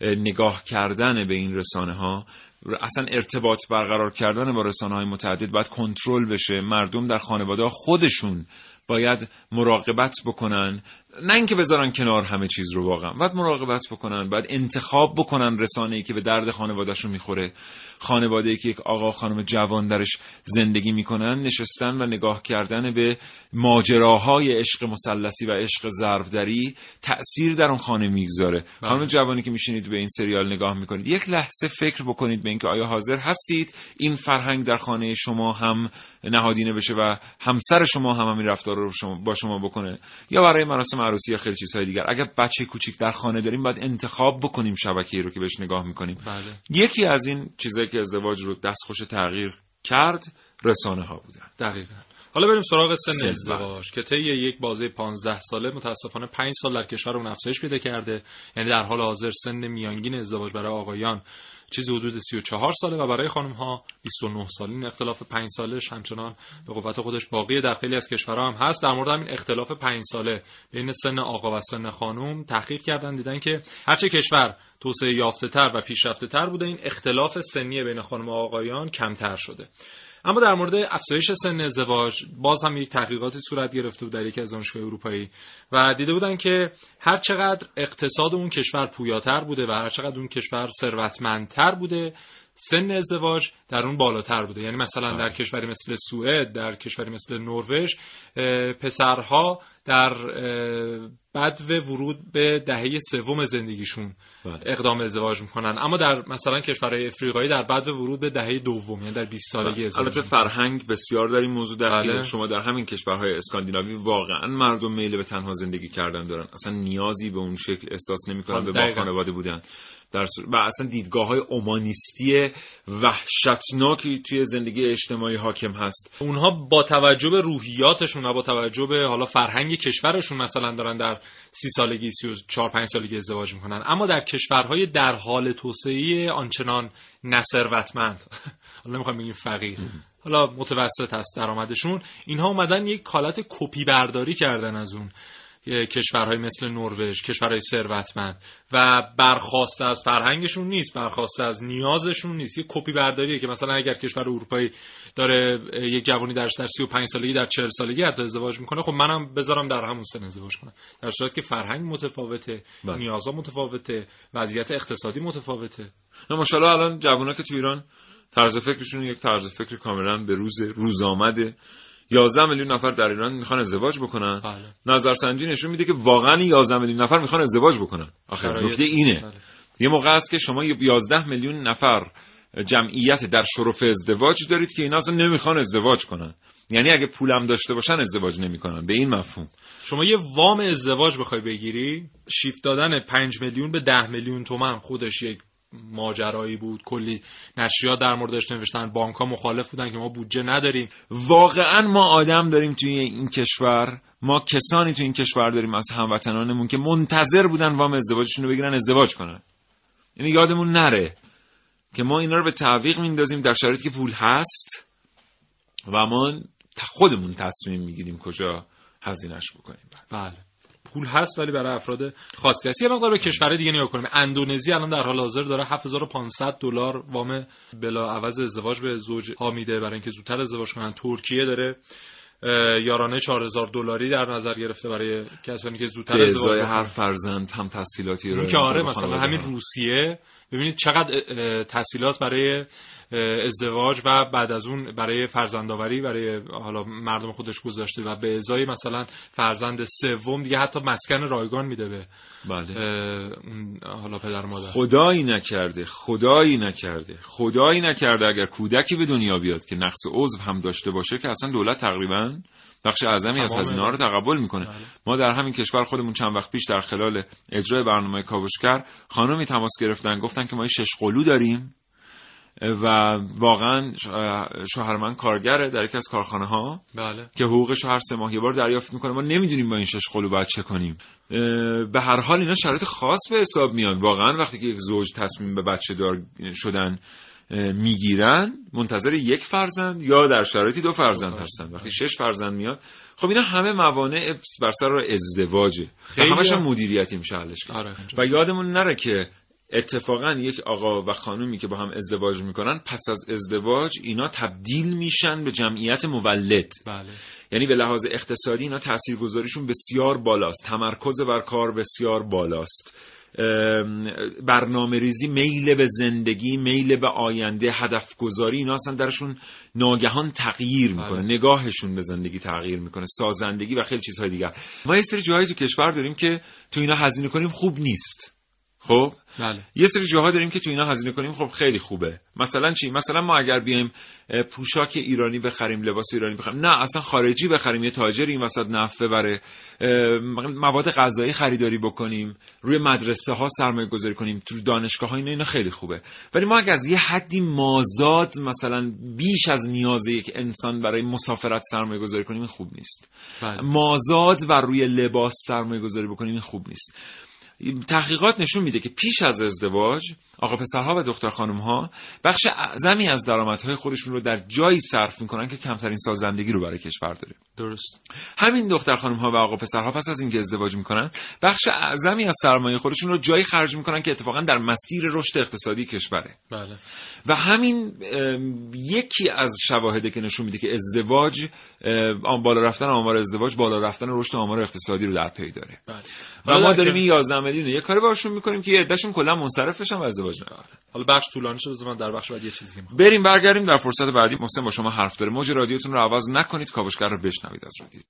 اه، نگاه کردن به این رسانه ها اصلا ارتباط برقرار کردن با رسانه های متعدد باید کنترل بشه. مردم در خانواده خودشون باید مراقبت بکنن نه اینکه بذارن کنار همه چیز رو واقعا. باید مراقبت بکنن باید انتخاب بکنن رسانه ای که به درد خانوادهشون می‌خوره. خانواده ای که یک آقا خانم جوان درش زندگی می‌کنن نشستن و نگاه کردن به ماجراهای عشق مسلسی و عشق ضربدری تأثیر در اون خانه می‌گذاره. خانم جوانی که میشینید به این سریال نگاه می‌کنید یک لحظه فکر بکنید به اینکه آیا حاضر هستید؟ این فرهنگ در خانه شما هم نهادینه بشه و همسر شما هم همین رفتار رو شما با شما بکنه. یا برای مراسم عروسی یا خیلی چیزهای دیگر. اگر بچه کوچیک در خانه داریم باید انتخاب بکنیم شبکه‌ای رو که بهش نگاه می‌کنیم. بله. یکی از این چیزایی که ازدواج رو دستخوش تغییر کرد رسانه ها بودن. دقیقا. حالا بریم سراغ سن ازدواج که طی یک بازه 15 ساله متاسفانه 5 سال در کشورمون افزایش پیدا کرده. یعنی در حال حاضر سن میانگین ازدواج برای آقایان چیزی حدود 34 ساله و برای خانم ها 29 ساله. این اختلاف 5 سالش همچنان به قوت خودش باقیه در خیلی از کشورها هم هست. در مورد همین اختلاف 5 ساله بین سن آقا و سن خانم تحقیق کردن. دیدن که هرچه کشور توسعه یافته تر و پیشرفته تر بوده این اختلاف سنی بین خانم و آقایان کمتر شده. اما در مورد افزایش سن ازدواج باز هم یک تحقیقاتی صورت گرفته بود در یکی از دانشگاه اروپایی و دیده بودن که هر چقدر اقتصاد اون کشور پویاتر بوده و هر چقدر اون کشور ثروتمندتر بوده سن ازدواج در اون بالاتر بوده. یعنی مثلا در کشوری مثل سوئد در کشوری مثل نروژ پسرها در بدو ورود به دهه سوم زندگیشون اقدام ازدواج می‌کنن. اما در مثلا کشورهای افریقایی در بدو ورود به دهه دوم یعنی در 20 سالگی ازدواج البته فرهنگ بسیار در این موضوع دخیله بله. شما در همین کشورهای اسکاندیناوی واقعا مردم میل به تنها زندگی کردن دارن. اصلا نیازی به اون شکل احساس نمی‌کنن به با. خانواده بودن. در و اصلا دیدگاه های اومانیستی وحشتناکی توی زندگی اجتماعی حاکم هست. اونها با توجه به روحیاتشون و با توجه به حالا فرهنگ کشورشون مثلا دارن در سی سالگی سی و چهار پنج سالگی ازدواج می‌کنن. اما در کشورهای در حال توسعه آنچنان نثروتمند حالا نمی‌خوام بگیم فقیر. حالا متوسط هست درآمدشون. اینها اومدن یک حالت کپی برداری کردن از اون. کشورهای مثل نروژ کشورهای ثروتمند. و برخواسته از فرهنگشون نیست برخواسته از نیازشون نیست. یه کپی برداریه که مثلا اگر کشور اروپایی داره یک جوانی درش در 35 سالگی در 40 سالگی حتی ازدواج می‌کنه خب منم بذارم در همون سن ازدواج کنم. در صورتی که فرهنگ متفاوته بله. نیازها متفاوته وضعیت اقتصادی متفاوته. نه ماشاءالله الان جوونا که تو ایران طرز فکرشون یک طرز فکر کاملا به روز روز آمده 11 میلیون نفر در ایران می‌خوان ازدواج بکنن. بله. نظرسنجی نشون میده که واقعا 11 میلیون نفر می‌خوان ازدواج بکنن. آخر نکته اینه. بله. یه موقع است که شما 11 میلیون نفر جمعیت در شرف ازدواج دارید که اینا اصلا نمی‌خوان ازدواج کنن. یعنی اگه پولم داشته باشن ازدواج نمی‌کنن. به این مفهوم. شما یه وام ازدواج بخوای بگیری شیفت دادن 5 میلیون به 10 میلیون تومن خودش یک ماجرایی بود. کلی نشریات در موردش نوشتن. بانک ها مخالف بودن که ما بودجه نداریم. واقعا ما آدم داریم توی این کشور. ما کسانی توی این کشور داریم از هموطنانمون که منتظر بودن وام ازدواجشون رو بگیرن ازدواج کنن. یعنی یادمون نره که ما اینا رو به تعویق میندازیم در شرایطی که پول هست و ما خودمون تصمیم می‌گیریم کجا هزینهش بکنیم. بله. پول هست ولی برای افراد خاصی هست. یه مقدار به کشور دیگه نگاه کنیم. اندونزی الان در حال حاضر داره 7500 دلار وام بلا عوض ازدواج به زوج ها میده. برای اینکه زودتر ازدواج کنن. ترکیه داره یارانه 4000 دلاری در نظر گرفته برای کسانی که زودتر ازدواج. هر فرزند هم تسهیلاتی ارائه که آره مثلا همین. روسیه ببینید چقدر تسهیلات برای ازدواج و بعد از اون برای فرزندآوری برای حالا مردم خودش گذاشته و به ازای مثلا فرزند سوم دیگه حتی مسکن رایگان میده به بله. حالا پدر مادر خدایی نکرده خدایی نکرده خدایی نکرده اگر کودکی به دنیا بیاد که نقص عضو هم داشته باشه که اصلا دولت تقریبا بخش اعظمی از هزینه ها رو تقبل می‌کنه. ما در همین کشور خودمون چند وقت پیش در خلال اجرای برنامه کاوشگر خانمی تماس گرفتن گفتن که ما شش قلو داریم و واقعا شوهر من کارگره در یکی از کارخانه ها بله. که حقوقش هر سه ماه یه بار دریافت می‌کنه. ما نمی‌دونیم با این شش قلو باید چه کنیم. به هر حال اینا شرایط خاص به حساب میاد واقعا وقتی که یک زوج تصمیم به بچه دار شدن می‌گیرن منتظر یک فرزند یا در شرایطی دو فرزند هستن. وقتی شش فرزند میاد خب اینا همه موانع بر سر ازدواجه. خیلی همش هم. هم- مدیریتی میشه حلش کرد. آره و یادمون نره که اتفاقا یک آقا و خانومی که با هم ازدواج می‌کنن پس از ازدواج اینا تبدیل میشن به جمعیت مولد. بله. یعنی به لحاظ اقتصادی اینا تاثیرگذاریشون بسیار بالاست. تمرکز بر کار بسیار بالاست. برنامه ریزی میل به زندگی میل به آینده هدف گذاری اینا اصلا درشون ناگهان تغییر می‌کنه. نگاهشون به زندگی تغییر می‌کنه. سازندگی و خیلی چیزهای دیگر. ما یه سری جاهایی تو کشور داریم که تو اینا هزینه کنیم خوب نیست. خب؟ بله. یه سری جاها داریم که تو اینا هزینه کنیم خب خیلی خوبه. مثلا چی؟ مثلا ما اگر بیایم پوشاک ایرانی بخریم لباس ایرانی بخریم نه اصلا خارجی بخریم یه تاجری این وسط نفت ببره مواد غذایی خریداری بکنیم روی مدرسه ها سرمایه گذاری کنیم تو دانشگاه ها اینا اینا خیلی خوبه. ولی ما اگر از یه حدی مازاد مثلا بیش از نیاز یک انسان برای مسافرت سرمایه گذاری کنیم خوب نیست. بله. مازاد و روی لباس سرمایه گذاری بکنیم خوب نیست. تحقیقات نشون میده که پیش از ازدواج آقا پسرها و دختر خانمها بخش اعظمی از درآمدهای خودشون رو در جایی صرف می‌کنن که کمترین سازندگی رو برای کشور داره. درست. همین دختر خانم ها و آقا پسرها پس از اینکه ازدواج می‌کنن بخش اعظمی از سرمایه خودشون رو جایی خرج می‌کنن که اتفاقا در مسیر رشد اقتصادی کشوره. بله. و همین یکی از شواهده که نشون میده که ازدواج بالا رفتن آمار ازدواج بالا رفتن رشد آمار اقتصادی رو در پی داره. بله. و ما در داریم این 11 میلیون رو یه کاری باشون می‌کنیم که یه عدهشون کلا منصرف بشن و ازدواج نکنن حالا بخش طولانی شد من در بخش بعد یه چیزی می‌خوام بریم برگردیم در فرصت بعدی. محسن با شما حرف داره. موج رادیوتون رو عوض نکنید. کاوشگر رو بشنوید از رادیو.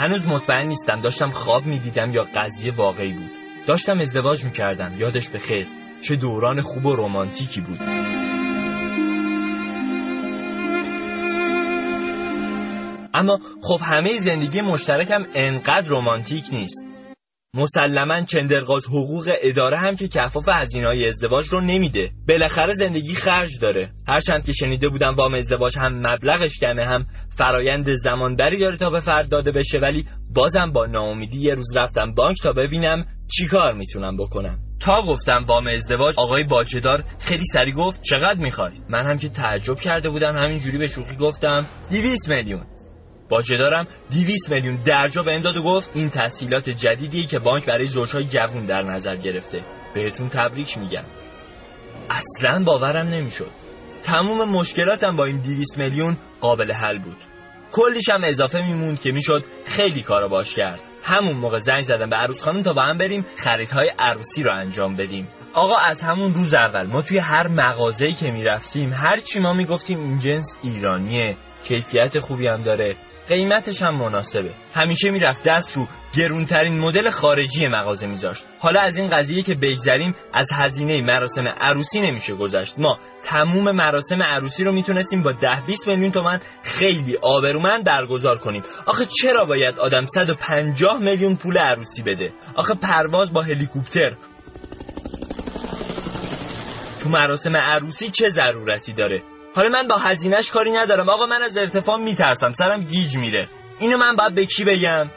هنوز مطمئن نیستم. داشتم خواب می‌دیدم یا قضیه واقعی بود. داشتم ازدواج می‌کردم. یادش به خیر. چه دوران خوب و رمانتیکی بود. اما خب همه زندگی مشترکم انقدر رمانتیک نیست. مسلما چندرغاز حقوق اداره هم که کفاف هزینه های ازدواج رو نمیده. بالاخره زندگی خرج داره. هرچند که شنیده بودم وام ازدواج هم مبلغش کمه هم فرایند زمانبری داره تا به فرد داده بشه ولی بازم با ناامیدی یه روز رفتم بانک تا ببینم چیکار می‌تونم بکنم. تا گفتم وام ازدواج آقای باجهدار خیلی سری گفت چقدر می‌خوای؟ من هم که تعجب کرده بودم همینجوری به شوخی گفتم 200 میلیون. باجهدارم 200 میلیون درجا بهم داد و گفت این تسهیلات جدیدیه که بانک برای زوجهای جوون در نظر گرفته. بهتون تبریک میگم. اصلا باورم نمی‌شد. تموم مشکلاتم با این 200 میلیون قابل حل بود. کلیش هم اضافه میموند که می‌شد خیلی کارا باش کرد. همون موقع زنگ زدم به عروس خانم تا با هم بریم خریدهای عروسی رو انجام بدیم. آقا از همون روز اول ما توی هر مغازه‌ای که می‌رفتیم هر چی ما می‌گفتیم این جنس ایرانیه. کیفیت خوبی هم داره. قیمتش هم مناسبه. همیشه می‌رفت دست رو گرونترین مدل خارجی مغازه میذاشت. حالا از این قضیه که بگذریم از هزینه مراسم عروسی نمیشه گذشت. ما تموم مراسم عروسی رو می‌تونستیم با ده 20 میلیون تومن خیلی آبرومند برگزار کنیم. آخه چرا باید آدم 150 میلیون پول عروسی بده؟ آخه پرواز با هلیکوپتر. تو مراسم عروسی چه ضرورتی داره؟ حالا من با هزینهش کاری ندارم. آقا من از ارتفاع میترسم. سرم گیج میره اینو من باید به کی بگم؟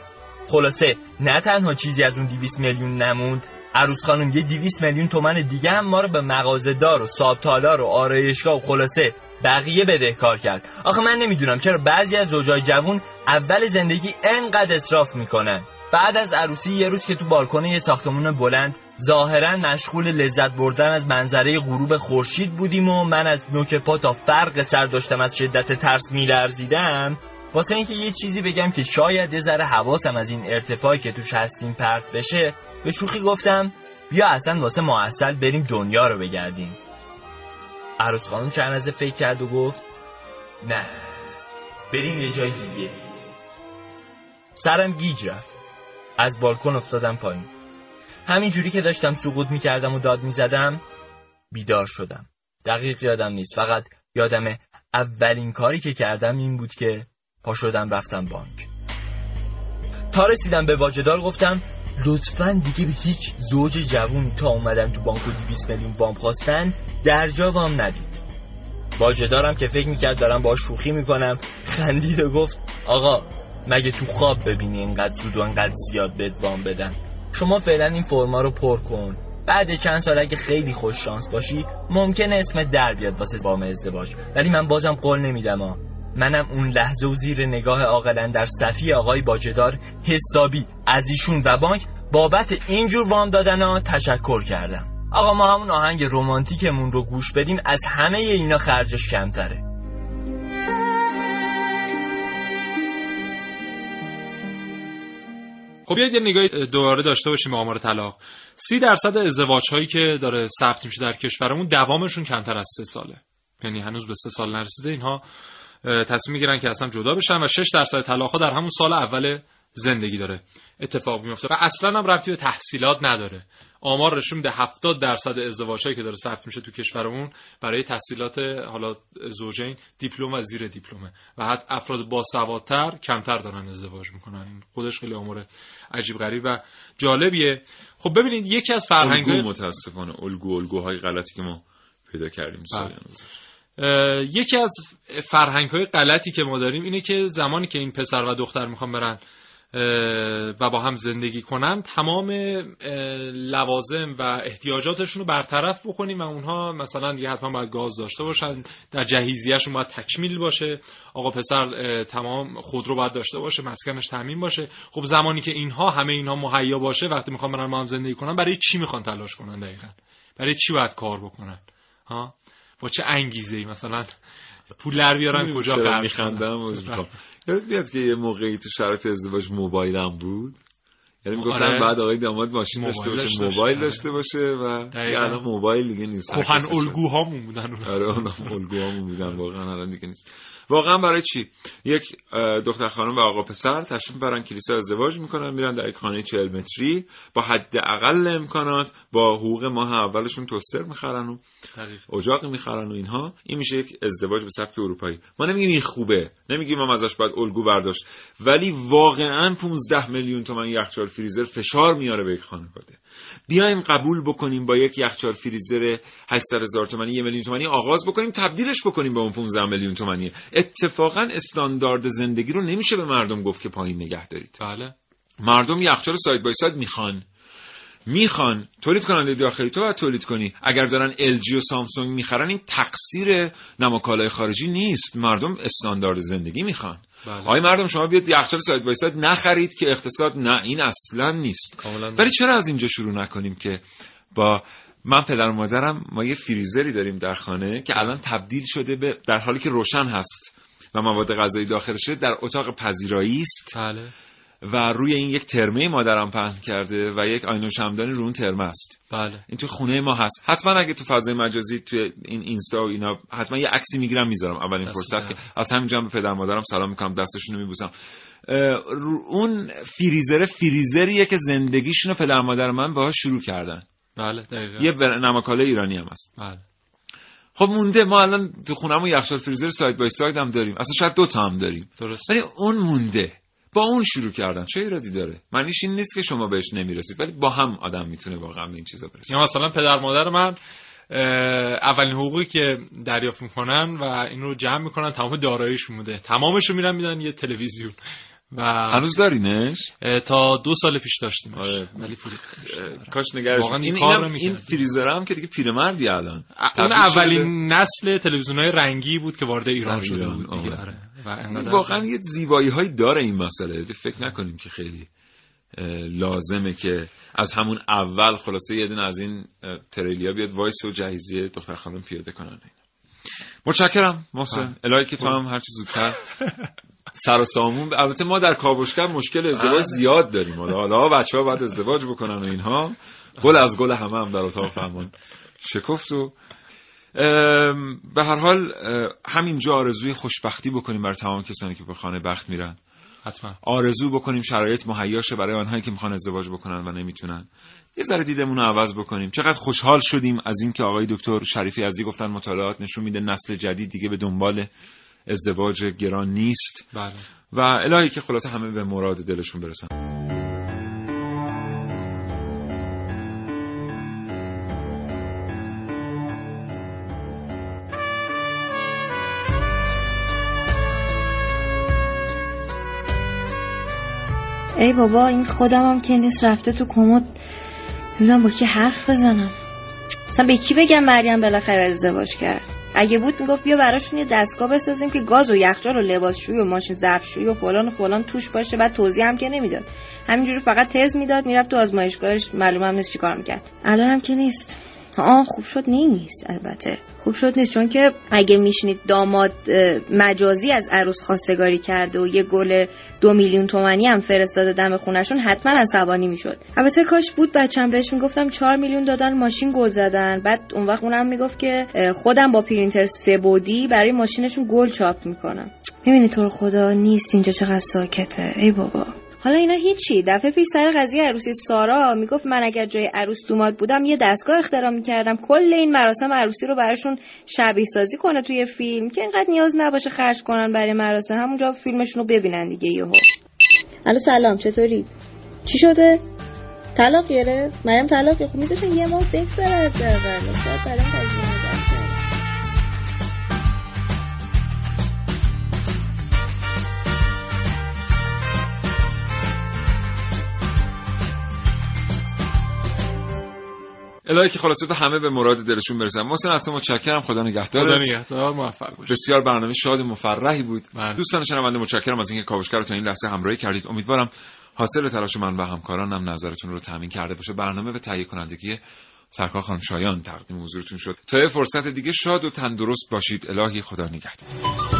خلاصه نه تنها چیزی از اون 200 میلیون نموند. عروس خانم یه 200 میلیون تومن دیگه هم ما رو به مغازه‌دار و صابتالار و آرایشگاه و خلاصه بقیه بدهکار کرد. آخه من نمی‌دونم چرا بعضی از زوجای جوون اول زندگی انقدر اصراف می‌کنن. بعد از عروسی یه روز که تو بالکن یه ساختمون بلند ظاهرا مشغول لذت بردن از منظره غروب خورشید بودیم و من از نوک پا تا فرق سر داشتم از شدت ترس میلرزیدم. واسه اینکه یه چیزی بگم که شاید یه ذره حواسم از این ارتفاعی که توش هستیم پرت بشه به شوخی گفتم بیا اصلا واسه معسل بریم دنیا رو بگردیم. عروس خانم چند لحظه فکر کرد و گفت نه بریم یه جای دیگه. سرم گیج رفت. از بالکن افتادم پایین. همین جوری که داشتم سقوط می‌کردم و داد می‌زدم بیدار شدم. دقیق یادم نیست فقط یادم اولین کاری که کردم این بود که پا شدم رفتم بانک. تا رسیدم به واجدار گفتم لطفا دیگه به هیچ زوج جوون تا اومدن تو بانک و 200 میلیون وام خواستن در جا وام ندید. واجدارم که فکر می‌کرد دارم با شوخی می‌کنم خندید و گفت آقا مگه تو خواب ببینی اینقدر زود و اینقدر زیاد بهت وام بدن؟ شما فعلا این فرما رو پر کن. بعد چند سال اگه خیلی خوش شانس باشی ممکنه اسمت در بیاد واسه وام ازدواج. ولی من بازم قول نمیدم ها منم اون لحظه و زیر نگاه عاقلا در صفی آقای باجدار حسابی از ایشون و بانک بابت اینجور وام دادن ها تشکر کردم. آقا ما همون آهنگ رومانتیکمون رو گوش بدیم از همه اینا خرجش کمتره. خب بیاید یه نگاهی دوباره داشته باشیم به آمار طلاق. سی درصد ازدواج هایی که داره ثبت میشه در کشورمون دوامشون کمتر از سه ساله. یعنی هنوز به سه سال نرسیده اینها تصمیم می‌گیرن که اصلا جدا بشن و 6 درصد طلاق ها در همون سال اول زندگی داره. اتفاق میفته و اصلا هم ربطی به تحصیلات نداره. آمار نشون میده 70 درصد ازدواجهایی که داره ثبت میشه تو کشورمون برای تحصیلات حالا زوجین دیپلم و زیر دیپلمه. و حتی افراد باسوادتر کمتر دارن ازدواج می‌کنن. خودش خیلی امور عجیب غریب و جالبیه. خب ببینید یکی از فرهنگ الگو متاسفانه الگو الگوهای غلطی که ما پیدا کردیم سال یکی از فرهنگ های غلطی که ما داریم اینه که زمانی که این پسر و دختر می‌خوان برن و با هم زندگی کنن تمام لوازم و احتیاجاتشون رو برطرف بکنیم و اونها مثلا دیگه حتما باید گاز داشته باشن در جهیزیهشون باید تکمیل باشه. آقا پسر تمام خودرو باید داشته باشه مسکنش تامین باشه. خب زمانی که اینها همه اینها مهیا باشه وقتی می‌خوان برن با هم زندگی کنن برای چی می‌خوان تلاش کنن دقیقا؟ برای چی باید کار بکنن؟ ها؟ با چه انگیزه ای مثلا؟ پول در بیارن کجا خرج میخندم؟ یاد بیاد که یه موقعی تو شرایط ازدواج موبایلم بود؟ یعنی می‌گفتن آره. بعد آقای داماد ماشین داشته باشه داشته موبایل باشه. داشته باشه و الان موبایل دیگه نیست. کهن. الگوهامون بودن. آره الگوهامون بودن. واقعا الان دیگه نیست. واقعا برای چی؟ یک دختر خانم و آقا پسر تشریف برن کلیسا ازدواج می‌کنن میرن در یک خانه 40 متری با حد اقل امکانات با حقوق ماه اولشون توستر می‌خرن و. اجاق می‌خرن و اینها. این میشه یک ازدواج به سبک اروپایی. ما نمیگیم این خوبه نمیگیم ما ازش باید الگو برداشت ولی واقعا 15 میلیون تومن یخچال فریزر فشار میاره به یک خانواده. بیایم قبول بکنیم با یک یخچال فریزر 800 هزار تومانی یه میلیون تومانی آغاز بکنیم تبدیلش بکنیم به اون 15 میلیون تومانی. اتفاقا استاندارد زندگی رو نمیشه به مردم گفت که پایین نگه دارید. بله. مردم یخچال side by side می‌خوان. می‌خوان تولید کننده داخلی تو باید تولید کنی. اگر دارن LG و سامسونگ می‌خرن این تقصیر نماکالای خارجی نیست. مردم استاندارد زندگی می‌خوان. بله. آقای مردم شما بیاد یخچال side by side نخرید که اقتصاد نه این اصلا نیست. ولی چرا از اینجا شروع نکنیم که با من پدر و مادرم ما یه فریزری داریم در خانه که الان تبدیل شده به در حالی که روشن هست و مواد غذایی داخلشه در اتاق پذیرایی است. بله. و روی این یک ترمه مادرم پهن کرده و یک آینه شمدانی رو اون ترمه است. بله. این تو خونه ما هست. حتما اگه تو فضای مجازی توی این اینستا و اینا حتما یه عکسی می‌گیرم می‌ذارم. اولین فرصت. که از همینجا به پدر مادرم سلام می‌کنم دستشون رو میبوسم. اون فریزر فریزریه که زندگیشون پدر مادر من باهاش شروع کردن. بله دقیقا. یه بر- نمکاله ایرانی هم هست. بله. خب مونده. ما الان تو خونمون یخچال فریزر ساید بای ساید هم داریم. اصلا شاید دو تا هم داریم. درست. ولی اون مونده. با اون شروع کردن. چه ایرادی داره؟ معنیش این نیست که شما بهش نمی‌رسید ولی با هم آدم می‌تونه واقعا به این چیزا برسه. یا مثلا پدر مادر من اولین حقوقی که دریافت می‌کنن و این رو جمع می‌کنن تمام داراییشون بوده. تمامش رو میرن میدن یه تلویزیون. و هنوز دارینش تا دو سال پیش داشتیم. آره. ولی کاش نگرش این این اینم- این. فریزر هم که دیگه پیرمردی الان. اون اولین نسل تلویزیون های رنگی بود که وارد ایران شده بود. دیگه. واقعا یه زیبایی هایی داره این مسئله. فکر نکنیم که خیلی لازمه که از همون اول خلاصه یه دونه از این تریلیا بیاد وایسه و جهیزیه دختر خانم پیاده کنن. متشکرم محسن. الهی که تو هم هرچی زودتر. سر و سامون. البته ما در کاوشگر مشکل ازدواج زیاد داریم. حالا حالا بچه ها باید ازدواج بکنن و اینها. گل از گل همه هم در اتاق فرمان شکفت و به هر حال همینجا آرزوی خوشبختی بکنیم برای تمام کسانی که به خانه بخت میرن. حتما. آرزو بکنیم شرایط مهیا شه برای آنهایی که می‌خوان ازدواج بکنن و نمی‌تونن. یه ذره دیدمون رو عوض بکنیم. چقدر خوشحال شدیم از اینکه آقای دکتر شریفی عزیزی گفتن مطالعات نشون میده نسل جدید دیگه به دنبال ازدواج گران نیست. بله. و الهی که خلاصه همه به مراد دلشون برسن. ای بابا این خودم هم که نیست رفته تو کمد. نمی‌دونم با کی حرف بزنم. اصلا به کی بگم مریم بالاخره ازدواج کرد؟ اگه بود می‌گفت بیا براشون یه دستگاه بسازیم که گاز و یخچال و لباسشویی و ماشین ظرفشویی و فلان و فلان توش باشه. بعد توضیح هم که نمی‌داد. همینجوری فقط تز می‌داد می‌رفت تو آزمایشگاهش معلوم هم نیست چیکار می‌کرد. الان هم که نیست. آه خوب شد نیست البته. خوب شد نیست چون که اگه میشنید داماد مجازی از عروس خواستگاری کرده و یه گل دو میلیون تومنی هم فرستاده دم خونشون حتما عصبانی می‌شد. البته کاش بود بچم بهش می‌گفتم چهار میلیون دادن ماشین گل زدن. بعد اون وقت اونم می‌گفت که خودم با پرینتر سه بودی برای ماشینشون گل چاپ می‌کنم. می‌بینی تو خدا نیست اینجا چقدر ساکته. ای بابا. حالا اینا هیچی. دفعه پیش سر قضیه عروسی سارا می‌گفت من اگر جای عروس دوماد بودم یه دستگاه اختراع می‌کردم. کل این مراسم عروسی رو براشون شبیه سازی کنه توی فیلم که اینقدر نیاز نباشه خرج کنن برای مراسم. همونجا فیلمشون رو ببینن دیگه یهو. الو سلام چطوری؟ چی شده؟ طلاق گرفت؟ مریم طلاق گرفت. میذاشن یه ماه بگذره حداقل الهی که خلاصه همه به مراد دلشون برسن. محسن تو متشکرم خدا نگهدار خدا نگهدار موفق باشید. بسیار برنامه شاد و مفرحی بود. بله. دوستان شنونده متشکرم از اینکه کاوشگر رو تا این لحظه همراهی کردید. امیدوارم حاصل تلاش من و همکارانم نظرتون رو تامین کرده باشه. برنامه به تهیه کنندگی سرکار خانم شایان تقدیم حضورتون شد. تا فرصت دیگه شاد و تندرست باشید. الهی خدا نگهدار.